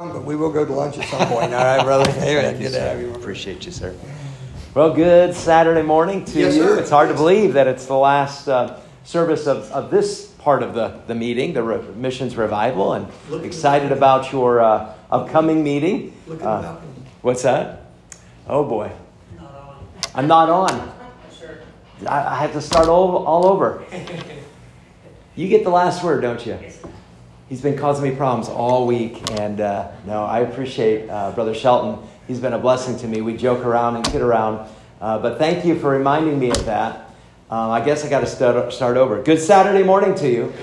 But we will go to lunch at some point. All right, brother. Thank you, sir. Appreciate you, sir. Well, good Saturday morning to Yes, you. sir. It's hard to believe that it's the last uh, service of, of this part of the, the meeting, the re- missions revival, and Look excited about your uh, upcoming meeting. Look at Uh, the. What's that? Oh boy. I'm not on. I, I have to start all, all over. You get the last word, don't you? He's been causing me problems all week, and uh, no, I appreciate uh, Brother Shelton. He's been a blessing to me. We joke around and kid around, uh, but thank you for reminding me of that. Um, I guess I got to start, start over. Good Saturday morning to you.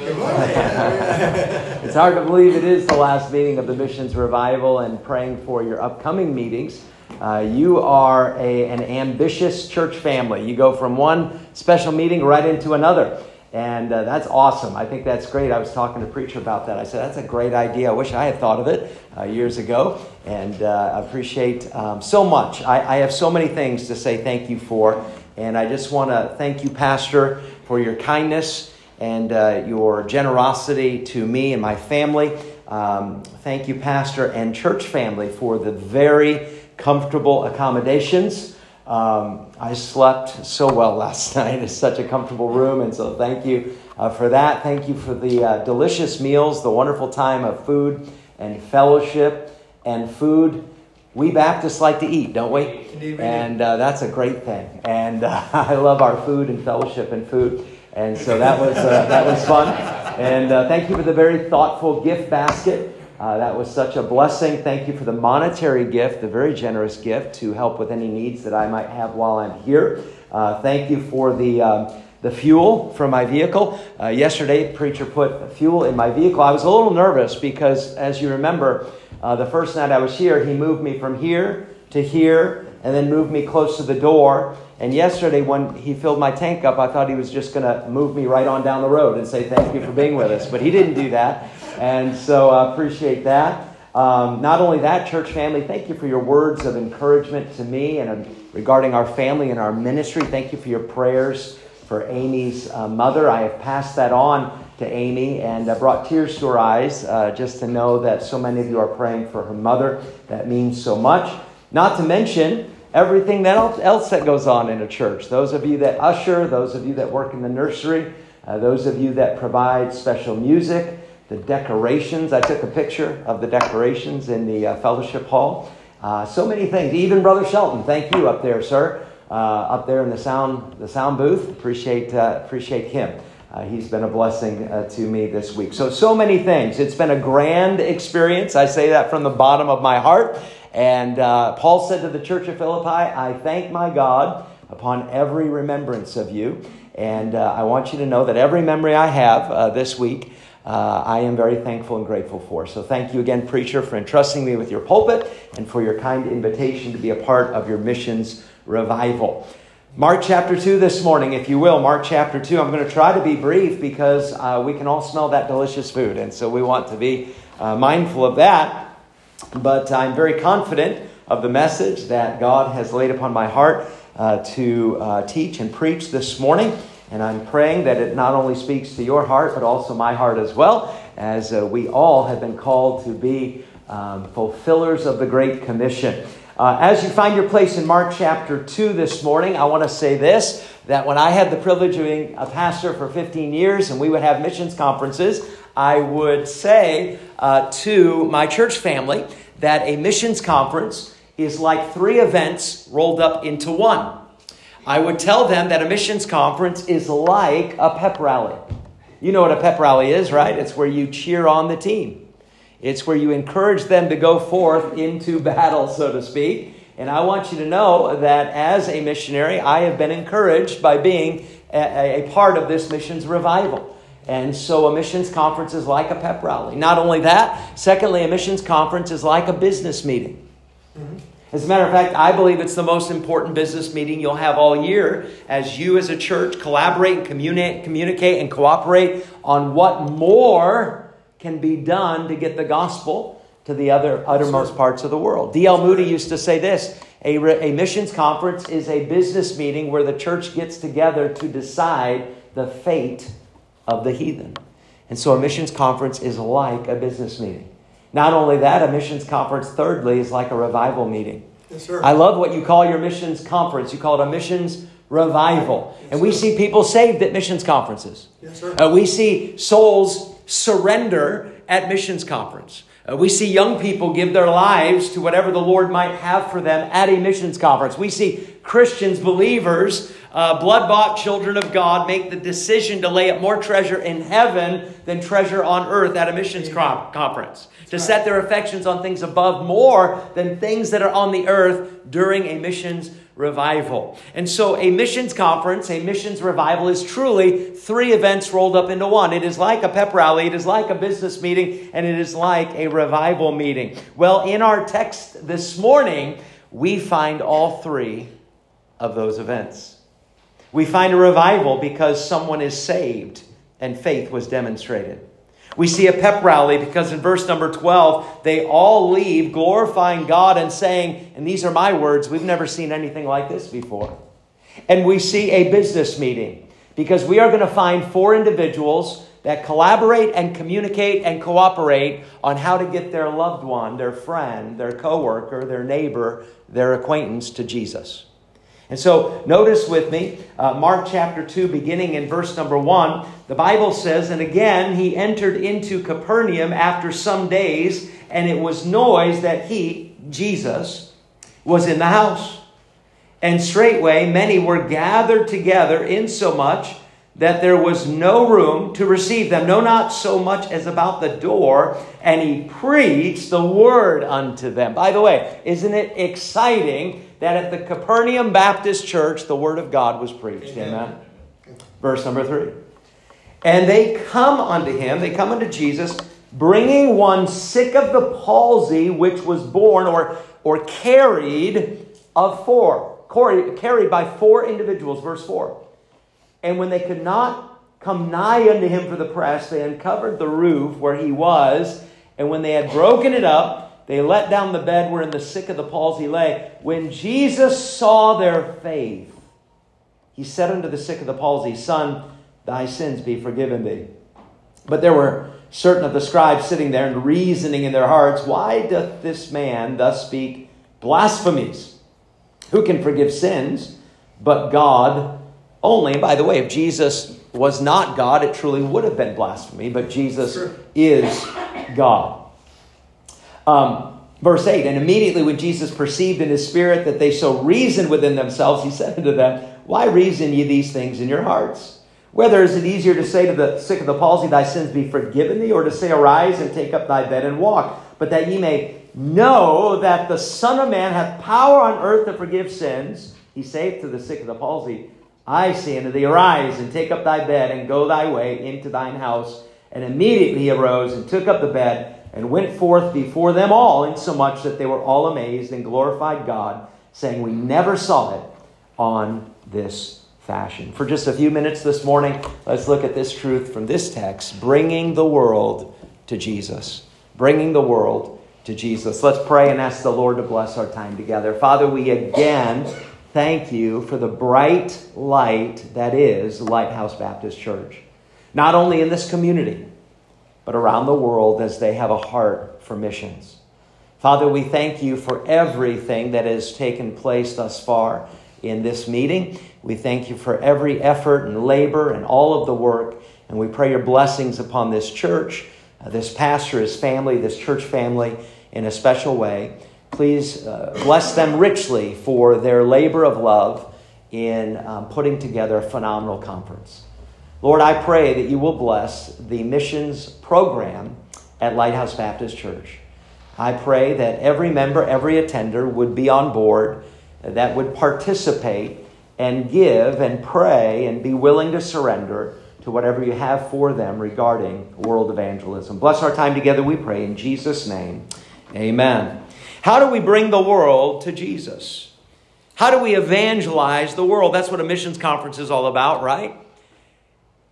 it's hard to believe it is the last meeting of the missions revival and praying for your upcoming meetings. Uh, you are a, an ambitious church family. You go from one special meeting right into another. And uh, that's awesome. I think that's great. I was talking to preacher about that. I said, that's a great idea. I wish I had thought of it uh, years ago. And uh, I appreciate um, so much. I, I have so many things to say thank you for. And I just want to thank you, Pastor, for your kindness and uh, your generosity to me and my family. Um, thank you, Pastor and church family, for the very comfortable accommodations. Um, I slept so well last night. It's such a comfortable room, and so thank you uh, for that. Thank you for the uh, delicious meals, the wonderful time of food and fellowship and food. We Baptists like to eat, don't we? Indeed we do. And uh, that's a great thing. And uh, I love our food and fellowship and food. And so that was uh, that was fun. And uh, thank you for the very thoughtful gift basket. Uh, that was such a blessing. Thank you for the monetary gift, the very generous gift to help with any needs that I might have while I'm here. Uh, thank you for the, um, the fuel for my vehicle. Uh, yesterday, preacher put fuel in my vehicle. I was a little nervous because, as you remember, uh, the first night I was here, he moved me from here to here and then moved me close to the door. And yesterday, when he filled my tank up, I thought he was just going to move me right on down the road and say thank you for being with us. But he didn't do that. And so I appreciate that. Um, not only that, church family, thank you for your words of encouragement to me and um, regarding our family and our ministry. Thank you for your prayers for Amy's uh, mother. I have passed that on to Amy and uh, brought tears to her eyes uh, just to know that so many of you are praying for her mother. That means so much. Not to mention everything that else, that goes on in a church. Those of you that usher, those of you that work in the nursery, uh, those of you that provide special music, the decorations. I took a picture of the decorations in the uh, fellowship hall. Uh, so many things. Even Brother Shelton, thank you up there, sir, uh, up there in the sound the sound booth. Appreciate uh, appreciate him. Uh, he's been a blessing to me this week. So so many things. It's been a grand experience. I say that from the bottom of my heart. And uh, Paul said to the church of Philippi, "I thank my God upon every remembrance of you." And uh, I want you to know that every memory I have uh, this week uh, I am very thankful and grateful for. So thank you again, preacher, for entrusting me with your pulpit and for your kind invitation to be a part of your missions revival. Mark chapter 2 this morning, if you will. Mark chapter 2. I'm going to try to be brief because uh, we can all smell that delicious food, and so we want to be uh, mindful of that. But I'm very confident of the message that God has laid upon my heart uh, to uh, teach and preach this morning. And I'm praying that it not only speaks to your heart, but also my heart as well, as uh, we all have been called to be um, fulfillers of the Great Commission. Uh, as you find your place in Mark chapter 2 this morning, I want to say this that when I had the privilege of being a pastor for 15 years and we would have missions conferences, I would say uh, to my church family that a missions conference is like three events rolled up into one. I would tell them that a missions conference is like a pep rally. You know what a pep rally is, right? It's where you cheer on the team. It's where you encourage them to go forth into battle, so to speak. And I want you to know that as a missionary, I have been encouraged by being a, a part of this missions revival. And so a missions conference is like a pep rally. Not only that, secondly, a missions conference is like a business meeting. Mm-hmm. As a matter of fact, I believe it's the most important business meeting you'll have all year as you as a church collaborate and communicate, communicate and cooperate on what more can be done to get the gospel to the other uttermost parts of the world. D.L. Moody used to say this a, re- a missions conference is a business meeting where the church gets together to decide the fate of the heathen. And so a missions conference is like a business meeting. Not only that, a missions conference, thirdly, is like a revival meeting. Yes, sir. I love what you call your missions conference. You call it a missions revival. Yes, and we sir. see people saved at missions conferences. Yes, sir. Uh, we see souls surrender at missions conference. Uh, we see young people give their lives to whatever the Lord might have for them at a missions conference. We see Christians, believers, uh, blood bought children of God make the decision to lay up more treasure in heaven than treasure on earth at a missions com- conference. To set their affections on things above more than things that are on the earth during a missions revival. And so, a missions conference, a missions revival is truly three events rolled up into one. It is like a pep rally, it is like a business meeting, and it is like a revival meeting. Well, in our text this morning, we find all three of those events. We find a revival because someone is saved and faith was demonstrated. We see a pep rally because in verse number 12, they all leave glorifying God and saying, and these are my words, we've never seen anything like this before. And we see a business meeting because we are going to find four individuals that collaborate and communicate and cooperate on how to get their loved one, their friend, their coworker, their neighbor, their acquaintance to Jesus. And so, notice with me, uh, Mark chapter 2, beginning in verse number 1, the Bible says, And again he entered into Capernaum after some days, and it was noise that he, Jesus, was in the house. And straightway many were gathered together, insomuch that there was no room to receive them, no, not so much as about the door, and he preached the word unto them. By the way, isn't it exciting that at the Capernaum Baptist Church the word of God was preached? Amen. Amen. Verse number three. And they come unto him, they come unto Jesus, bringing one sick of the palsy, which was born or, or carried of four, carried by four individuals. Verse 4. And when they could not come nigh unto him for the press, they uncovered the roof where he was. And when they had broken it up, they let down the bed wherein the sick of the palsy lay. When Jesus saw their faith, he said unto the sick of the palsy, Son, thy sins be forgiven thee. But there were certain of the scribes sitting there and reasoning in their hearts, Why doth this man thus speak blasphemies? Who can forgive sins but God only? And by the way, if Jesus was not God, it truly would have been blasphemy, but Jesus is God. Um, verse 8 And immediately when Jesus perceived in his spirit that they so reasoned within themselves, he said unto them, Why reason ye these things in your hearts? Whether is it easier to say to the sick of the palsy, Thy sins be forgiven thee, or to say, Arise and take up thy bed and walk? But that ye may know that the Son of Man hath power on earth to forgive sins, he saith to the sick of the palsy, I say unto thee, Arise and take up thy bed and go thy way into thine house. And immediately he arose and took up the bed and went forth before them all, insomuch that they were all amazed and glorified God, saying, We never saw it on this fashion. For just a few minutes this morning, let's look at this truth from this text bringing the world to Jesus. Bringing the world to Jesus. Let's pray and ask the Lord to bless our time together. Father, we again thank you for the bright light that is Lighthouse Baptist Church. Not only in this community, but around the world as they have a heart for missions. Father, we thank you for everything that has taken place thus far in this meeting. We thank you for every effort and labor and all of the work. And we pray your blessings upon this church, uh, this pastor, his family, this church family in a special way. Please uh, bless them richly for their labor of love in um, putting together a phenomenal conference. Lord, I pray that you will bless the missions program at Lighthouse Baptist Church. I pray that every member, every attender would be on board, that would participate and give and pray and be willing to surrender to whatever you have for them regarding world evangelism. Bless our time together, we pray, in Jesus' name. Amen. How do we bring the world to Jesus? How do we evangelize the world? That's what a missions conference is all about, right?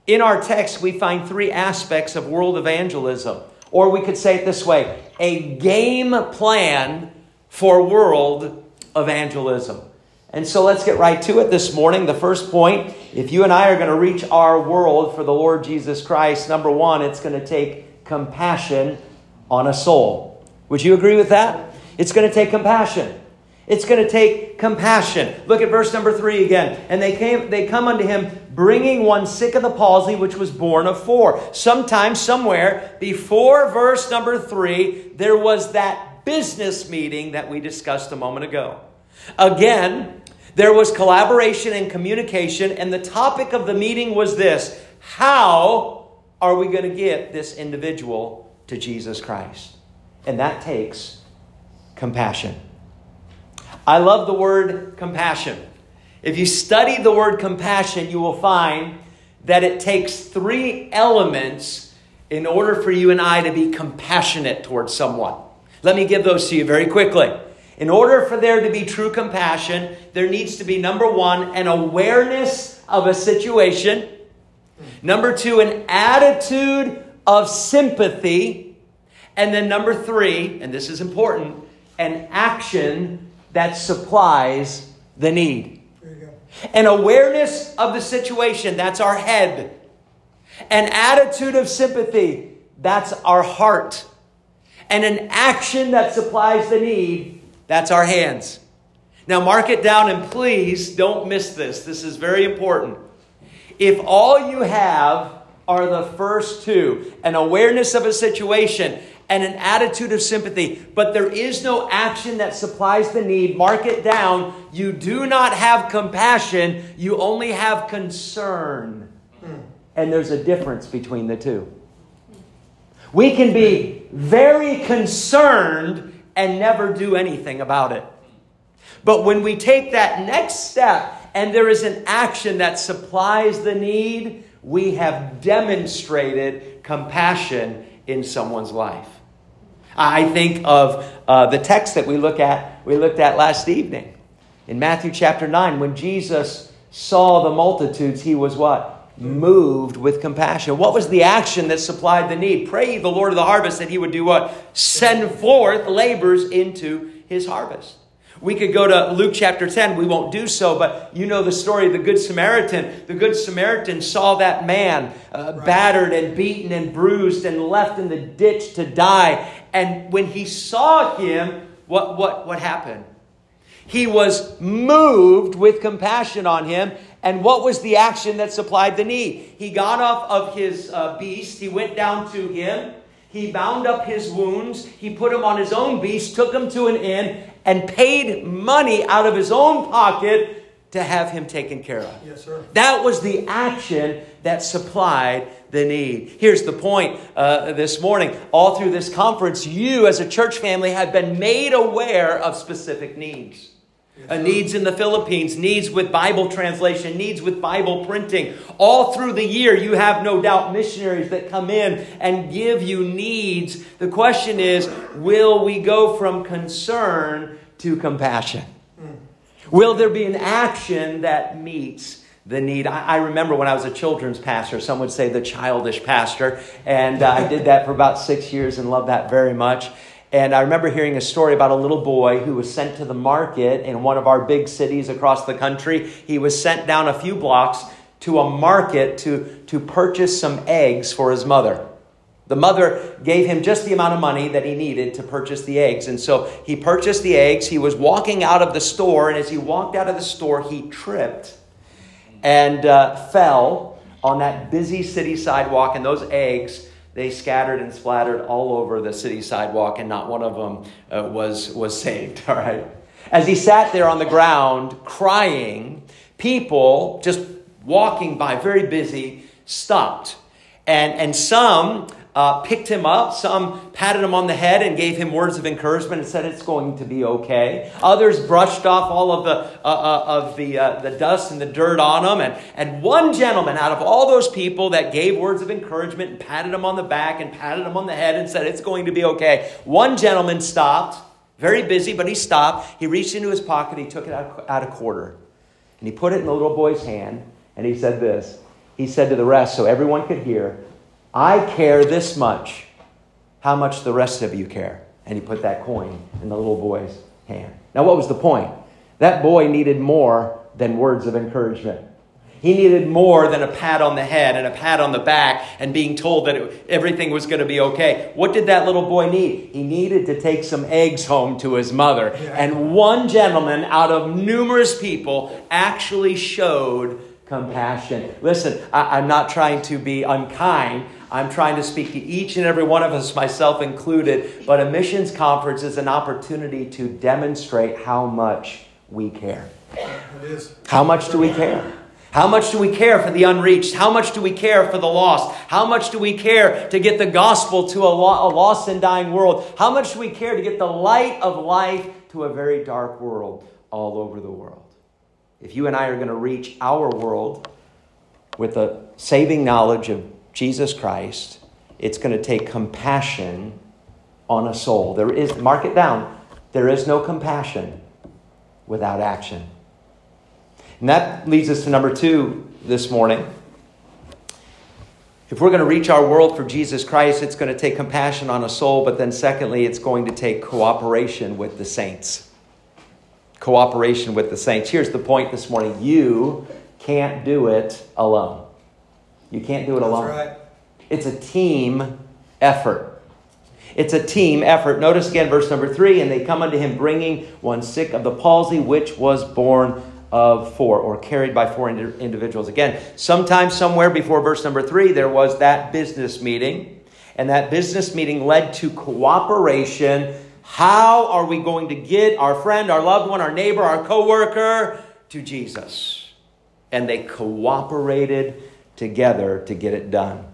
In our text, we find three aspects of world evangelism. Or we could say it this way a game plan for world evangelism. And so let's get right to it this morning. The first point if you and I are going to reach our world for the Lord Jesus Christ, number one, it's going to take compassion on a soul. Would you agree with that? It's going to take compassion. It's going to take compassion. Look at verse number three again. And they came, they come unto him, bringing one sick of the palsy, which was born of four. Sometime, somewhere, before verse number three, there was that business meeting that we discussed a moment ago. Again, there was collaboration and communication, and the topic of the meeting was this How are we going to get this individual to Jesus Christ? And that takes compassion. I love the word compassion. If you study the word compassion, you will find that it takes three elements in order for you and I to be compassionate towards someone. Let me give those to you very quickly. In order for there to be true compassion, there needs to be number one, an awareness of a situation. Number two, an attitude of sympathy. And then number three, and this is important, an action that supplies the need. An awareness of the situation, that's our head. An attitude of sympathy, that's our heart. And an action that supplies the need, that's our hands. Now, mark it down and please don't miss this. This is very important. If all you have are the first two an awareness of a situation and an attitude of sympathy, but there is no action that supplies the need. Mark it down. You do not have compassion, you only have concern. And there's a difference between the two. We can be very concerned and never do anything about it. But when we take that next step and there is an action that supplies the need, we have demonstrated compassion in someone's life. I think of uh, the text that we look at we looked at last evening in Matthew chapter 9 when Jesus saw the multitudes he was what moved with compassion what was the action that supplied the need pray the lord of the harvest that he would do what send forth labors into his harvest we could go to Luke chapter 10. We won't do so, but you know the story of the Good Samaritan. The Good Samaritan saw that man uh, right. battered and beaten and bruised and left in the ditch to die. And when he saw him, what, what, what happened? He was moved with compassion on him. And what was the action that supplied the need? He got off of his uh, beast, he went down to him. He bound up his wounds. He put him on his own beast, took him to an inn, and paid money out of his own pocket to have him taken care of. Yes, sir. That was the action that supplied the need. Here's the point uh, this morning. All through this conference, you as a church family have been made aware of specific needs. Uh, needs in the Philippines, needs with Bible translation, needs with Bible printing. All through the year, you have no doubt missionaries that come in and give you needs. The question is will we go from concern to compassion? Will there be an action that meets the need? I, I remember when I was a children's pastor, some would say the childish pastor, and uh, I did that for about six years and loved that very much. And I remember hearing a story about a little boy who was sent to the market in one of our big cities across the country. He was sent down a few blocks to a market to, to purchase some eggs for his mother. The mother gave him just the amount of money that he needed to purchase the eggs. And so he purchased the eggs. He was walking out of the store, and as he walked out of the store, he tripped and uh, fell on that busy city sidewalk, and those eggs they scattered and splattered all over the city sidewalk, and not one of them uh, was, was saved. All right. As he sat there on the ground crying, people just walking by, very busy, stopped. And, and some uh, picked him up. Some patted him on the head and gave him words of encouragement and said it's going to be okay. Others brushed off all of the, uh, uh, of the, uh, the dust and the dirt on him. And, and one gentleman out of all those people that gave words of encouragement and patted him on the back and patted him on the head and said it's going to be okay, one gentleman stopped, very busy, but he stopped. He reached into his pocket, he took it out, out a quarter, and he put it in the little boy's hand, and he said this. He said to the rest, so everyone could hear, I care this much. How much the rest of you care? And he put that coin in the little boy's hand. Now, what was the point? That boy needed more than words of encouragement. He needed more than a pat on the head and a pat on the back and being told that it, everything was going to be okay. What did that little boy need? He needed to take some eggs home to his mother. And one gentleman out of numerous people actually showed compassion. Listen, I, I'm not trying to be unkind. I'm trying to speak to each and every one of us, myself included. But a missions conference is an opportunity to demonstrate how much we care. It is. How much do we care? How much do we care for the unreached? How much do we care for the lost? How much do we care to get the gospel to a, lo- a lost and dying world? How much do we care to get the light of life to a very dark world all over the world? If you and I are going to reach our world with the saving knowledge of Jesus Christ, it's going to take compassion on a soul. There is, mark it down, there is no compassion without action. And that leads us to number two this morning. If we're going to reach our world for Jesus Christ, it's going to take compassion on a soul, but then secondly, it's going to take cooperation with the saints. Cooperation with the saints. Here's the point this morning you can't do it alone. You can't do it alone. That's right. It's a team effort. It's a team effort. Notice again verse number three, and they come unto him bringing one sick of the palsy, which was born of four, or carried by four indi- individuals. Again, sometime somewhere before verse number three, there was that business meeting, and that business meeting led to cooperation. How are we going to get our friend, our loved one, our neighbor, our coworker to Jesus? And they cooperated together to get it done.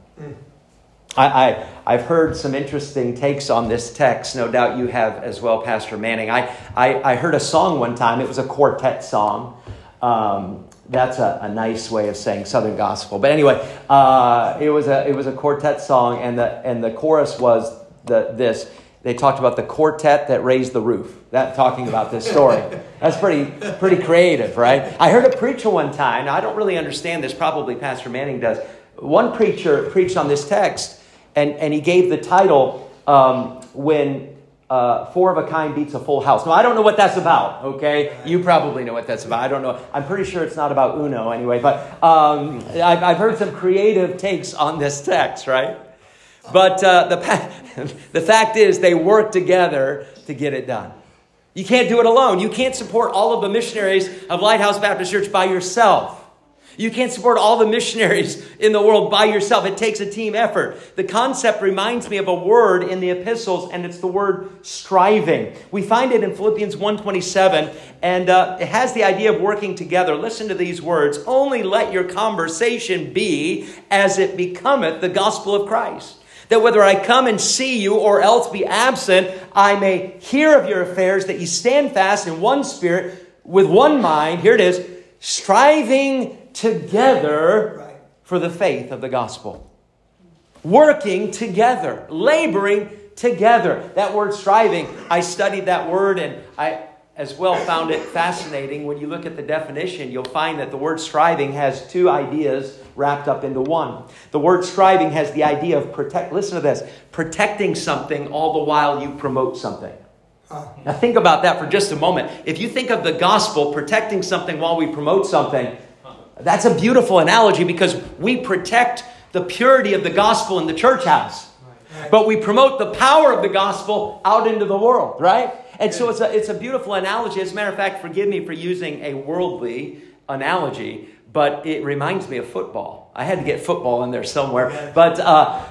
I, I, have heard some interesting takes on this text. No doubt you have as well, Pastor Manning. I, I, I heard a song one time, it was a quartet song. Um, that's a, a, nice way of saying Southern gospel. But anyway, uh, it, was a, it was a quartet song, and the, and the chorus was the, this. They talked about the quartet that raised the roof. That talking about this story. That's pretty pretty creative, right? I heard a preacher one time. Now, I don't really understand this. Probably Pastor Manning does. One preacher preached on this text, and, and he gave the title um, when uh, four of a kind beats a full house. Now, I don't know what that's about, okay? You probably know what that's about. I don't know. I'm pretty sure it's not about Uno anyway, but um, I've, I've heard some creative takes on this text, right? But uh, the, the fact is, they work together to get it done. You can't do it alone. You can't support all of the missionaries of Lighthouse Baptist Church by yourself. You can't support all the missionaries in the world by yourself. It takes a team effort. The concept reminds me of a word in the epistles, and it's the word striving. We find it in Philippians 1.27, and uh, it has the idea of working together. Listen to these words. Only let your conversation be as it becometh the gospel of Christ that whether I come and see you or else be absent, I may hear of your affairs, that you stand fast in one spirit, with one mind. Here it is striving together for the faith of the gospel. Working together, laboring together. That word striving, I studied that word and I as well found it fascinating. When you look at the definition, you'll find that the word striving has two ideas wrapped up into one. The word striving has the idea of protect, listen to this, protecting something all the while you promote something. Uh-huh. Now, think about that for just a moment. If you think of the gospel protecting something while we promote something, that's a beautiful analogy because we protect the purity of the gospel in the church house. But we promote the power of the gospel out into the world, right? And so it's a, it's a beautiful analogy. As a matter of fact, forgive me for using a worldly analogy, but it reminds me of football. I had to get football in there somewhere. But uh,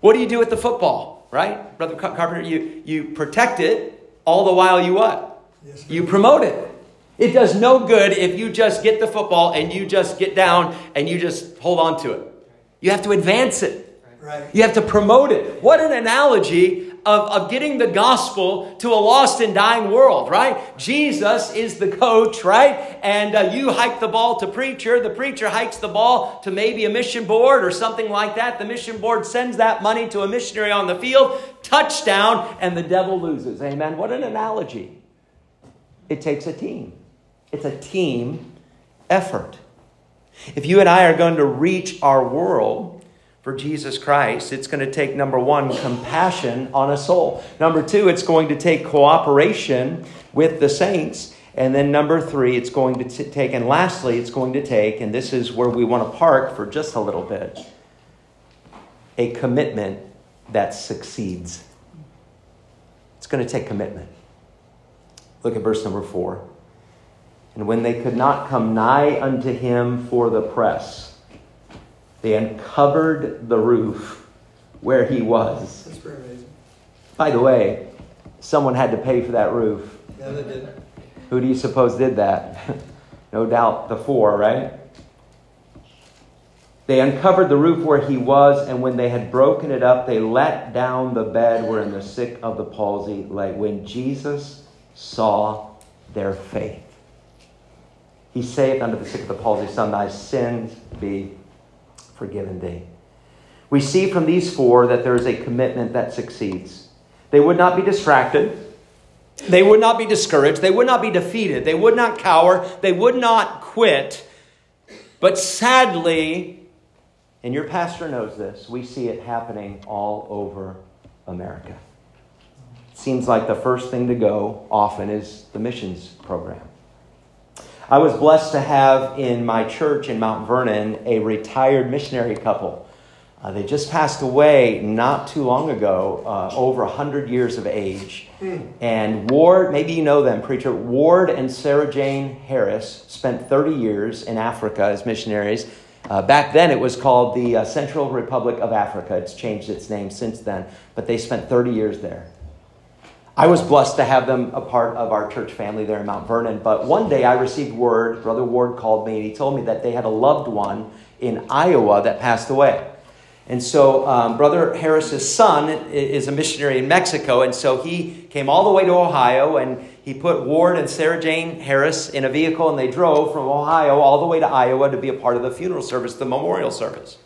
what do you do with the football, right? Brother Carpenter, you, you protect it all the while you what? Yes. You promote it. It does no good if you just get the football and you just get down and you just hold on to it. You have to advance it. Right. You have to promote it. What an analogy of, of getting the gospel to a lost and dying world, right? Jesus is the coach, right? And uh, you hike the ball to preacher. The preacher hikes the ball to maybe a mission board or something like that. The mission board sends that money to a missionary on the field, touchdown, and the devil loses. Amen. What an analogy. It takes a team. It's a team effort. If you and I are going to reach our world for Jesus Christ, it's going to take number one, compassion on a soul. Number two, it's going to take cooperation with the saints. And then number three, it's going to t- take, and lastly, it's going to take, and this is where we want to park for just a little bit, a commitment that succeeds. It's going to take commitment. Look at verse number four. And when they could not come nigh unto him for the press, they uncovered the roof where he was. That's pretty amazing. By the way, someone had to pay for that roof. Yeah, they did. Who do you suppose did that? no doubt the four, right? They uncovered the roof where he was, and when they had broken it up, they let down the bed wherein the sick of the palsy lay. When Jesus saw their faith, he saith unto the sick of the palsy, Son, thy sins be forgiven thee. We see from these four that there is a commitment that succeeds. They would not be distracted. They would not be discouraged. They would not be defeated. They would not cower. They would not quit. But sadly, and your pastor knows this, we see it happening all over America. It seems like the first thing to go often is the missions program. I was blessed to have in my church in Mount Vernon a retired missionary couple. Uh, they just passed away not too long ago, uh, over 100 years of age. And Ward, maybe you know them, preacher, Ward and Sarah Jane Harris spent 30 years in Africa as missionaries. Uh, back then it was called the uh, Central Republic of Africa. It's changed its name since then, but they spent 30 years there. I was blessed to have them a part of our church family there in Mount Vernon. But one day I received word, Brother Ward called me, and he told me that they had a loved one in Iowa that passed away. And so, um, Brother Harris's son is a missionary in Mexico, and so he came all the way to Ohio and he put Ward and Sarah Jane Harris in a vehicle and they drove from Ohio all the way to Iowa to be a part of the funeral service, the memorial service.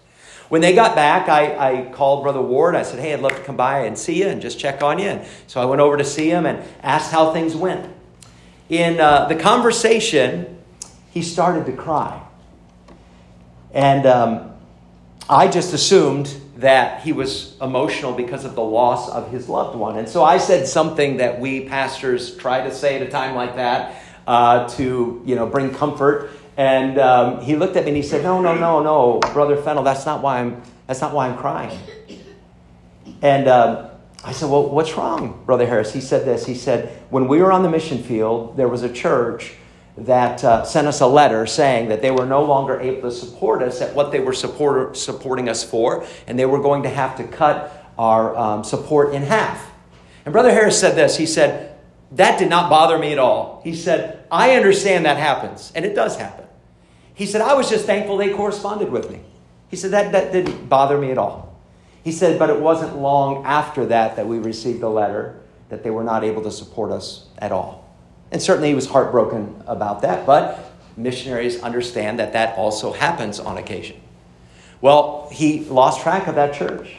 When they got back, I, I called Brother Ward. I said, Hey, I'd love to come by and see you and just check on you. And so I went over to see him and asked how things went. In uh, the conversation, he started to cry. And um, I just assumed that he was emotional because of the loss of his loved one. And so I said something that we pastors try to say at a time like that uh, to you know, bring comfort. And um, he looked at me and he said, No, no, no, no, Brother Fennel, that's not why I'm, that's not why I'm crying. And um, I said, Well, what's wrong, Brother Harris? He said this. He said, When we were on the mission field, there was a church that uh, sent us a letter saying that they were no longer able to support us at what they were support, supporting us for, and they were going to have to cut our um, support in half. And Brother Harris said this He said, That did not bother me at all. He said, I understand that happens, and it does happen. He said, I was just thankful they corresponded with me. He said, That, that didn't bother me at all. He said, But it wasn't long after that that we received a letter that they were not able to support us at all. And certainly he was heartbroken about that, but missionaries understand that that also happens on occasion. Well, he lost track of that church.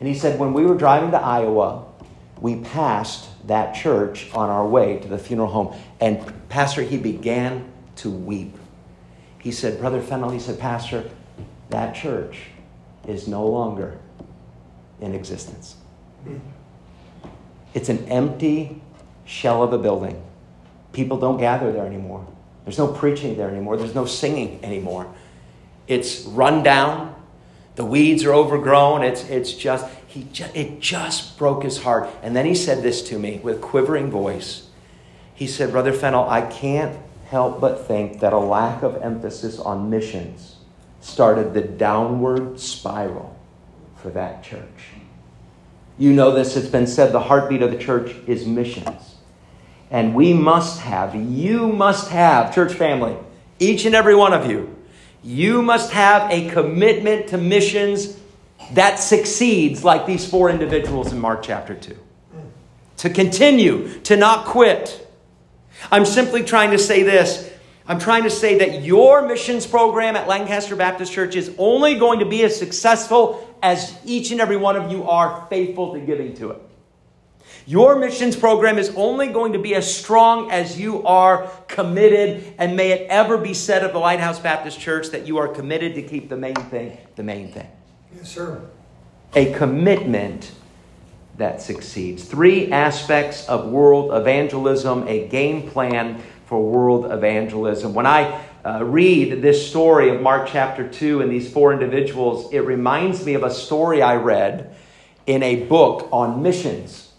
And he said, when we were driving to Iowa, we passed that church on our way to the funeral home. And Pastor, he began to weep. He said, Brother Fennel, he said, Pastor, that church is no longer in existence. It's an empty shell of a building. People don't gather there anymore. There's no preaching there anymore. There's no singing anymore. It's run down. The weeds are overgrown. It's, it's just, he just, it just broke his heart. And then he said this to me with quivering voice. He said, Brother Fennel, I can't help but think that a lack of emphasis on missions started the downward spiral for that church. You know this, it's been said the heartbeat of the church is missions. And we must have, you must have, church family, each and every one of you, you must have a commitment to missions that succeeds like these four individuals in Mark chapter 2. To continue, to not quit. I'm simply trying to say this. I'm trying to say that your missions program at Lancaster Baptist Church is only going to be as successful as each and every one of you are faithful to giving to it. Your missions program is only going to be as strong as you are committed, and may it ever be said of the Lighthouse Baptist Church that you are committed to keep the main thing the main thing. Yes, sir. A commitment that succeeds. Three aspects of world evangelism, a game plan for world evangelism. When I uh, read this story of Mark chapter 2 and these four individuals, it reminds me of a story I read in a book on missions.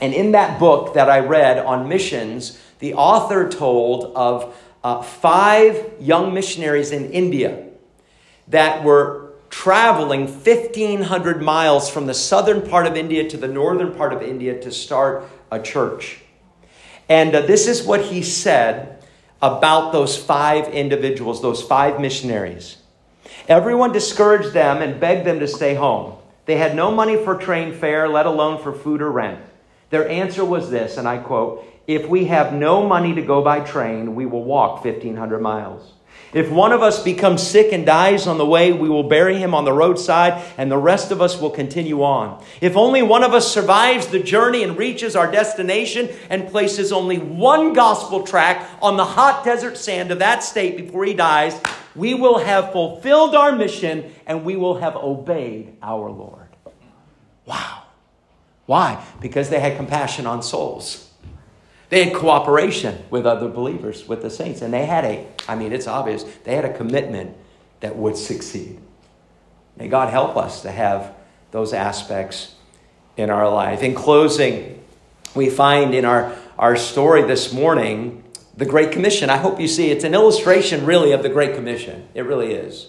And in that book that I read on missions, the author told of uh, five young missionaries in India that were traveling 1,500 miles from the southern part of India to the northern part of India to start a church. And uh, this is what he said about those five individuals, those five missionaries. Everyone discouraged them and begged them to stay home. They had no money for train fare, let alone for food or rent. Their answer was this, and I quote If we have no money to go by train, we will walk 1,500 miles. If one of us becomes sick and dies on the way, we will bury him on the roadside, and the rest of us will continue on. If only one of us survives the journey and reaches our destination and places only one gospel track on the hot desert sand of that state before he dies, we will have fulfilled our mission and we will have obeyed our Lord. Wow. Why? Because they had compassion on souls. They had cooperation with other believers, with the saints, and they had a, I mean, it's obvious, they had a commitment that would succeed. May God help us to have those aspects in our life. In closing, we find in our, our story this morning the Great Commission. I hope you see it's an illustration, really, of the Great Commission. It really is.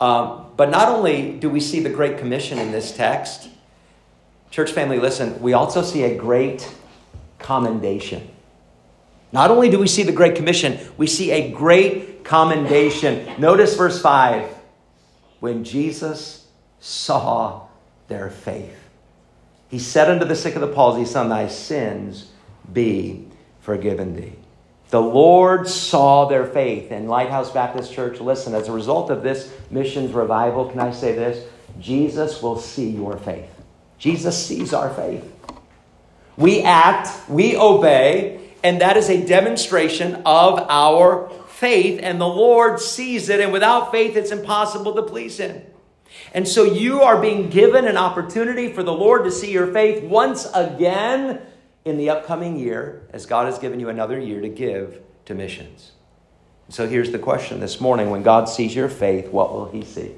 Um, but not only do we see the Great Commission in this text, church family, listen, we also see a great commendation. Not only do we see the Great Commission, we see a great commendation. Notice verse 5 when Jesus saw their faith. He said unto the sick of the palsy, Son, thy sins be forgiven thee. The Lord saw their faith. And Lighthouse Baptist Church, listen, as a result of this missions revival, can I say this? Jesus will see your faith. Jesus sees our faith. We act, we obey, and that is a demonstration of our faith, and the Lord sees it, and without faith, it's impossible to please Him. And so you are being given an opportunity for the Lord to see your faith once again in the upcoming year, as God has given you another year to give to missions. So here's the question this morning when God sees your faith, what will He see?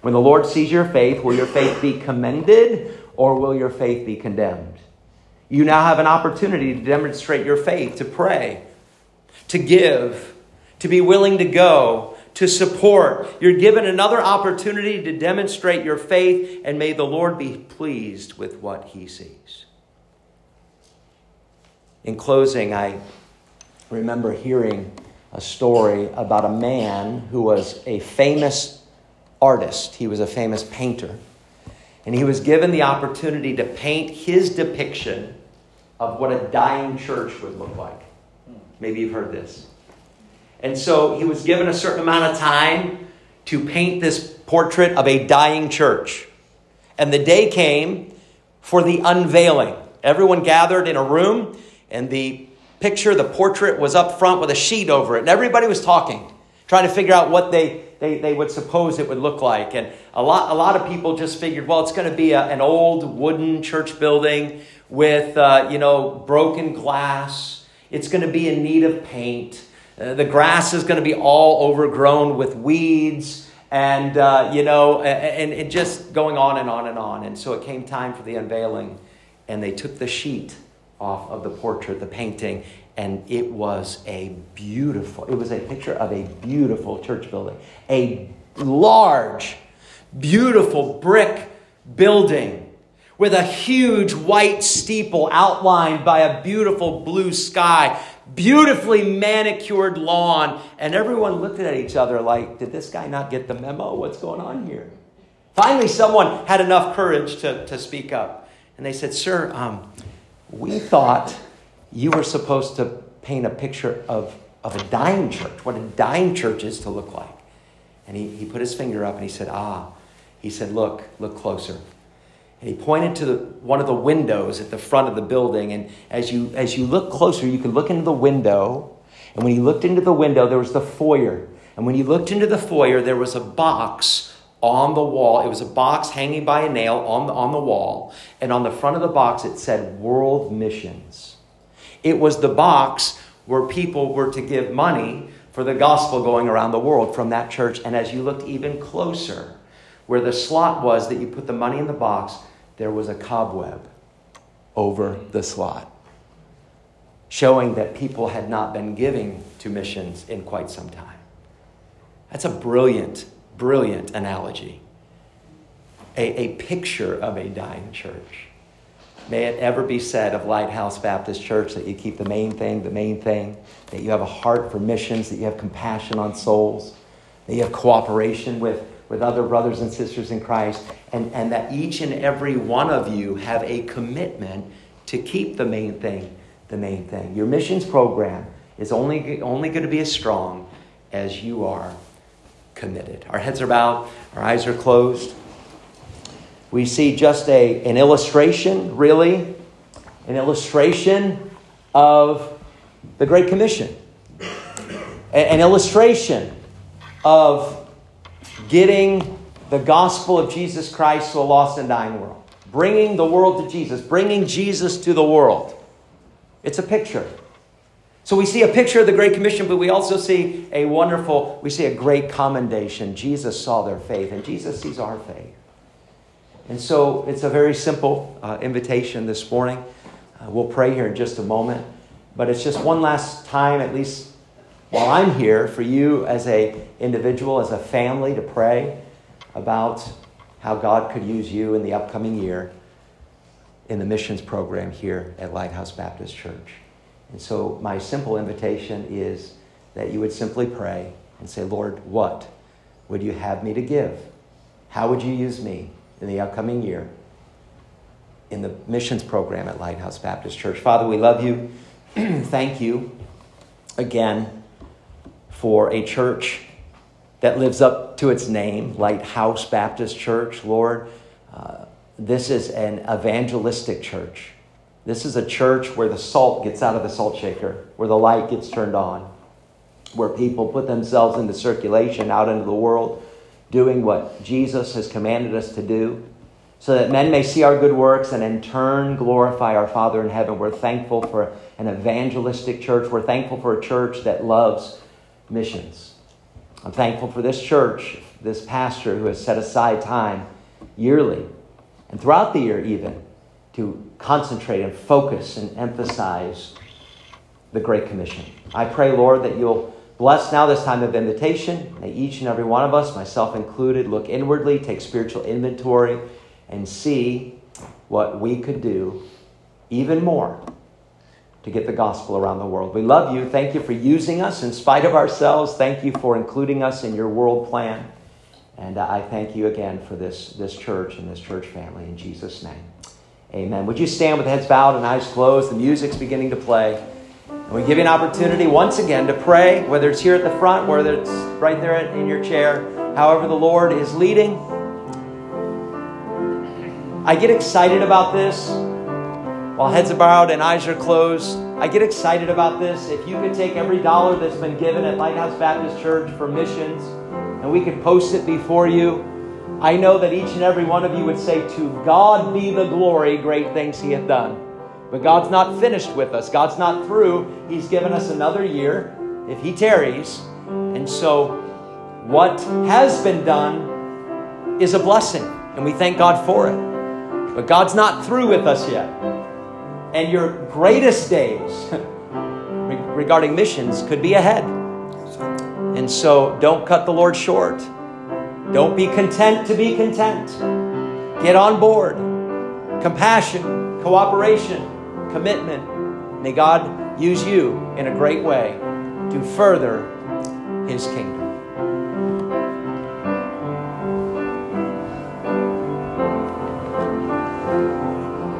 When the Lord sees your faith, will your faith be commended or will your faith be condemned? You now have an opportunity to demonstrate your faith, to pray, to give, to be willing to go, to support. You're given another opportunity to demonstrate your faith, and may the Lord be pleased with what he sees. In closing, I remember hearing a story about a man who was a famous artist, he was a famous painter. And he was given the opportunity to paint his depiction of what a dying church would look like. Maybe you've heard this. And so he was given a certain amount of time to paint this portrait of a dying church. And the day came for the unveiling. Everyone gathered in a room, and the picture, the portrait, was up front with a sheet over it. And everybody was talking, trying to figure out what they, they, they would suppose it would look like. And a lot, a lot of people just figured, well, it's going to be a, an old wooden church building with, uh, you know, broken glass. It's going to be in need of paint. Uh, the grass is going to be all overgrown with weeds and, uh, you know, and, and just going on and on and on. And so it came time for the unveiling, and they took the sheet off of the portrait, the painting, and it was a beautiful, it was a picture of a beautiful church building. A large, beautiful brick building with a huge white steeple outlined by a beautiful blue sky, beautifully manicured lawn, and everyone looked at each other like, did this guy not get the memo? What's going on here? Finally, someone had enough courage to, to speak up. And they said, Sir, um, we thought you were supposed to paint a picture of, of a dying church, what a dying church is to look like. And he, he put his finger up and he said, Ah, he said, Look, look closer. And he pointed to the, one of the windows at the front of the building. And as you, as you look closer, you could look into the window. And when he looked into the window, there was the foyer. And when he looked into the foyer, there was a box on the wall. It was a box hanging by a nail on the, on the wall. And on the front of the box, it said World Missions. It was the box where people were to give money for the gospel going around the world from that church. And as you looked even closer, where the slot was that you put the money in the box, there was a cobweb over the slot, showing that people had not been giving to missions in quite some time. That's a brilliant, brilliant analogy. A, a picture of a dying church. May it ever be said of Lighthouse Baptist Church that you keep the main thing the main thing, that you have a heart for missions, that you have compassion on souls, that you have cooperation with, with other brothers and sisters in Christ, and, and that each and every one of you have a commitment to keep the main thing the main thing. Your missions program is only, only going to be as strong as you are committed. Our heads are bowed, our eyes are closed we see just a, an illustration, really, an illustration of the Great Commission, an illustration of getting the gospel of Jesus Christ to a lost and dying world, bringing the world to Jesus, bringing Jesus to the world. It's a picture. So we see a picture of the Great Commission, but we also see a wonderful, we see a great commendation. Jesus saw their faith, and Jesus sees our faith. And so it's a very simple uh, invitation this morning. Uh, we'll pray here in just a moment. But it's just one last time, at least while I'm here, for you as a individual, as a family, to pray about how God could use you in the upcoming year in the missions program here at Lighthouse Baptist Church. And so my simple invitation is that you would simply pray and say, Lord, what would you have me to give? How would you use me? In the upcoming year in the missions program at Lighthouse Baptist Church. Father, we love you. Thank you again for a church that lives up to its name, Lighthouse Baptist Church. Lord, uh, this is an evangelistic church. This is a church where the salt gets out of the salt shaker, where the light gets turned on, where people put themselves into circulation out into the world doing what Jesus has commanded us to do, so that men may see our good works and in turn glorify our Father in heaven. We're thankful for an evangelistic church. We're thankful for a church that loves missions. I'm thankful for this church, this pastor who has set aside time yearly and throughout the year, even to concentrate and focus and emphasize the Great Commission. I pray, Lord, that you'll Bless now this time of invitation. May each and every one of us, myself included, look inwardly, take spiritual inventory, and see what we could do even more to get the gospel around the world. We love you. Thank you for using us in spite of ourselves. Thank you for including us in your world plan. And uh, I thank you again for this, this church and this church family in Jesus' name. Amen. Would you stand with heads bowed and eyes closed? The music's beginning to play. And we give you an opportunity once again to pray, whether it's here at the front, whether it's right there in your chair, however the Lord is leading. I get excited about this while heads are bowed and eyes are closed. I get excited about this. If you could take every dollar that's been given at Lighthouse Baptist Church for missions and we could post it before you, I know that each and every one of you would say, To God be the glory, great things He hath done. But God's not finished with us. God's not through. He's given us another year if He tarries. And so, what has been done is a blessing, and we thank God for it. But God's not through with us yet. And your greatest days regarding missions could be ahead. And so, don't cut the Lord short. Don't be content to be content. Get on board. Compassion, cooperation, commitment. May God use you in a great way to further His kingdom.